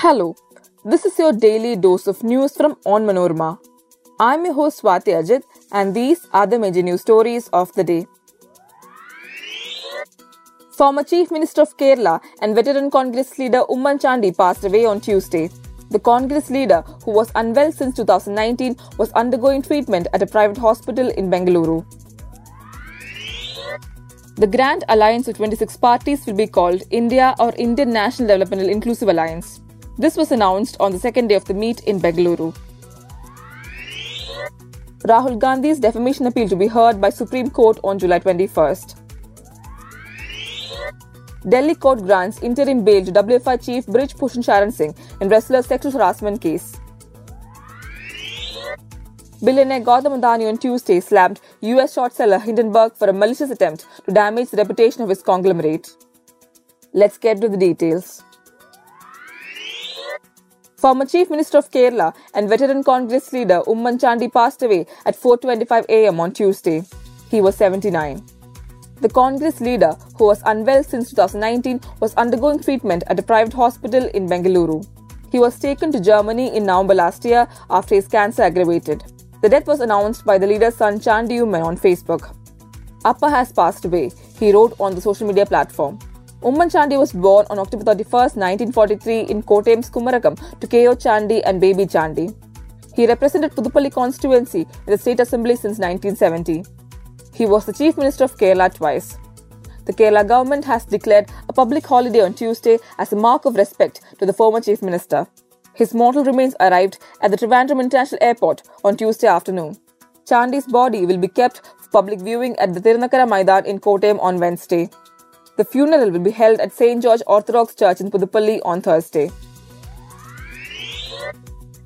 Hello, this is your daily dose of news from Onmanorama. I'm your host Swati Ajit, and these are the major news stories of the day. Former Chief Minister of Kerala and veteran Congress leader Oommen Chandy passed away on Tuesday. The Congress leader, who was unwell since 2019, was undergoing treatment at a private hospital in Bengaluru. The Grand Alliance of 26 parties will be called India or Indian National Developmental Inclusive Alliance. This was announced on the second day of the meet in Bengaluru. Rahul Gandhi's defamation appeal to be heard by Supreme Court on July 21st. Delhi court grants interim bail to WFI chief Brij Bhushan Sharan Singh in wrestler's sexual harassment case. Billionaire Gautam Adani on Tuesday slammed US short seller Hindenburg for a malicious attempt to damage the reputation of his conglomerate. Let's get to the details. Former Chief Minister of Kerala and veteran Congress leader Oommen Chandy passed away at 4:25 a.m. on Tuesday. He was 79. The Congress leader, who was unwell since 2019, was undergoing treatment at a private hospital in Bengaluru. He was taken to Germany in November last year after his cancer aggravated. The death was announced by the leader's son Chandy Oommen on Facebook. Appa has passed away, he wrote on the social media platform. Oommen Chandy was born on October 31, 1943 in Kottayam's Kumarakom to K.O. Chandy and Baby Chandy. He represented Puthupally constituency in the State Assembly since 1970. He was the Chief Minister of Kerala twice. The Kerala government has declared a public holiday on Tuesday as a mark of respect to the former Chief Minister. His mortal remains arrived at the Trivandrum International Airport on Tuesday afternoon. Chandy's body will be kept for public viewing at the Tirunakara Maidan in Kottayam on Wednesday. The funeral will be held at St. George Orthodox Church in Puthupally on Thursday.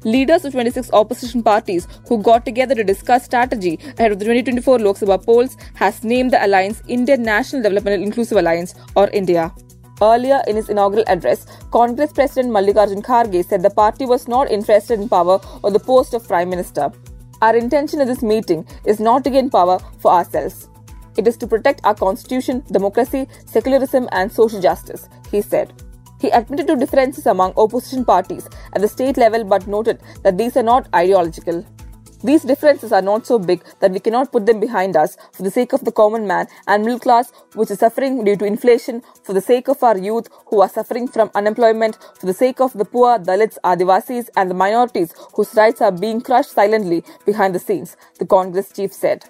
Leaders of 26 opposition parties who got together to discuss strategy ahead of the 2024 Lok Sabha polls has named the alliance Indian National Developmental Inclusive Alliance or India. Earlier in his inaugural address, Congress President Mallikarjun Kharge said the party was not interested in power or the post of Prime Minister. Our intention at this meeting is not to gain power for ourselves. It is to protect our constitution, democracy, secularism, and social justice, he said. He admitted to differences among opposition parties at the state level but noted that these are not ideological. These differences are not so big that we cannot put them behind us for the sake of the common man and middle class which is suffering due to inflation, for the sake of our youth who are suffering from unemployment, for the sake of the poor, Dalits, Adivasis and the minorities whose rights are being crushed silently behind the scenes, the Congress chief said.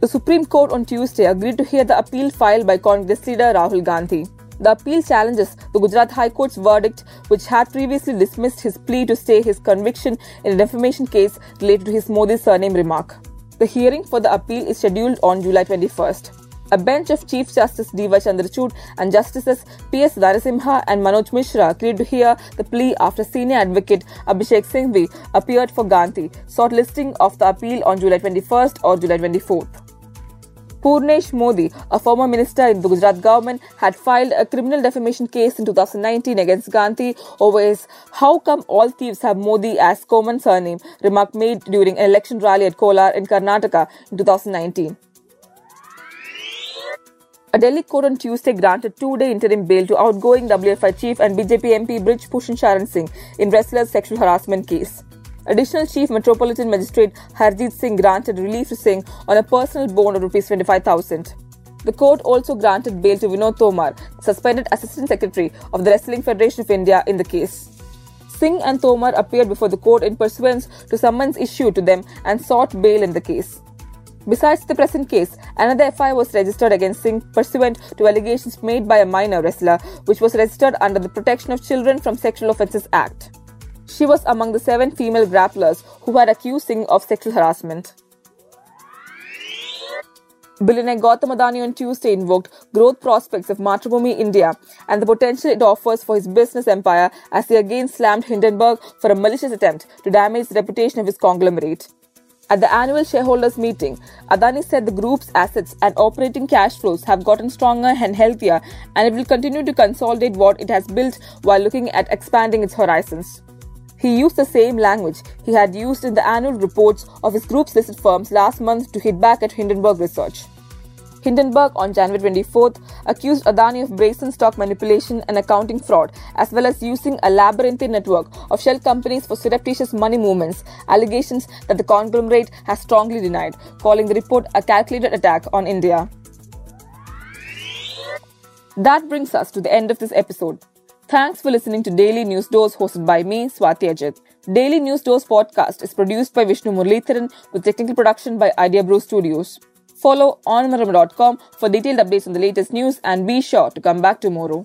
The Supreme Court on Tuesday agreed to hear the appeal filed by Congress leader Rahul Gandhi. The appeal challenges the Gujarat High Court's verdict, which had previously dismissed his plea to stay his conviction in a defamation case related to his Modi surname remark. The hearing for the appeal is scheduled on July 21st. A bench of Chief Justice D.Y. Chandrachud and Justices P.S. Narasimha and Manoj Mishra agreed to hear the plea after senior advocate Abhishek Singhvi appeared for Gandhi, sought listing of the appeal on July 21st or July 24th. Purnesh Modi, a former minister in the Gujarat government, had filed a criminal defamation case in 2019 against Gandhi over his How Come All Thieves Have Modi as common surname remark made during an election rally at Kolar in Karnataka in 2019. A Delhi court on Tuesday granted two-day interim bail to outgoing WFI chief and BJP MP Brij Bhushan Sharan Singh in wrestler's sexual harassment case. Additional Chief Metropolitan Magistrate Harjeet Singh granted relief to Singh on a personal bond of Rs 25,000. The court also granted bail to Vinod Tomar, suspended Assistant Secretary of the Wrestling Federation of India, in the case. Singh and Tomar appeared before the court in pursuance to summons issued to them and sought bail in the case. Besides the present case, another FIR was registered against Singh pursuant to allegations made by a minor wrestler, which was registered under the Protection of Children from Sexual Offences Act. She was among the seven female grapplers who had accused Singh of sexual harassment. Billionaire Gautam Adani on Tuesday invoked growth prospects of Matrimony India and the potential it offers for his business empire as he again slammed Hindenburg for a malicious attempt to damage the reputation of his conglomerate. At the annual shareholders meeting, Adani said the group's assets and operating cash flows have gotten stronger and healthier and it will continue to consolidate what it has built while looking at expanding its horizons. He used the same language he had used in the annual reports of his group's listed firms last month to hit back at Hindenburg Research. Hindenburg on January 24th accused Adani of brazen stock manipulation and accounting fraud, as well as using a labyrinthine network of shell companies for surreptitious money movements, allegations that the conglomerate has strongly denied, calling the report a calculated attack on India. That brings us to the end of this episode. Thanks for listening to Daily News Dose hosted by me, Swati Ajit. Daily News Dose podcast is produced by Vishnu Murlitharan with technical production by Idea Brew Studios. Follow onmanorama.com for detailed updates on the latest news and be sure to come back tomorrow.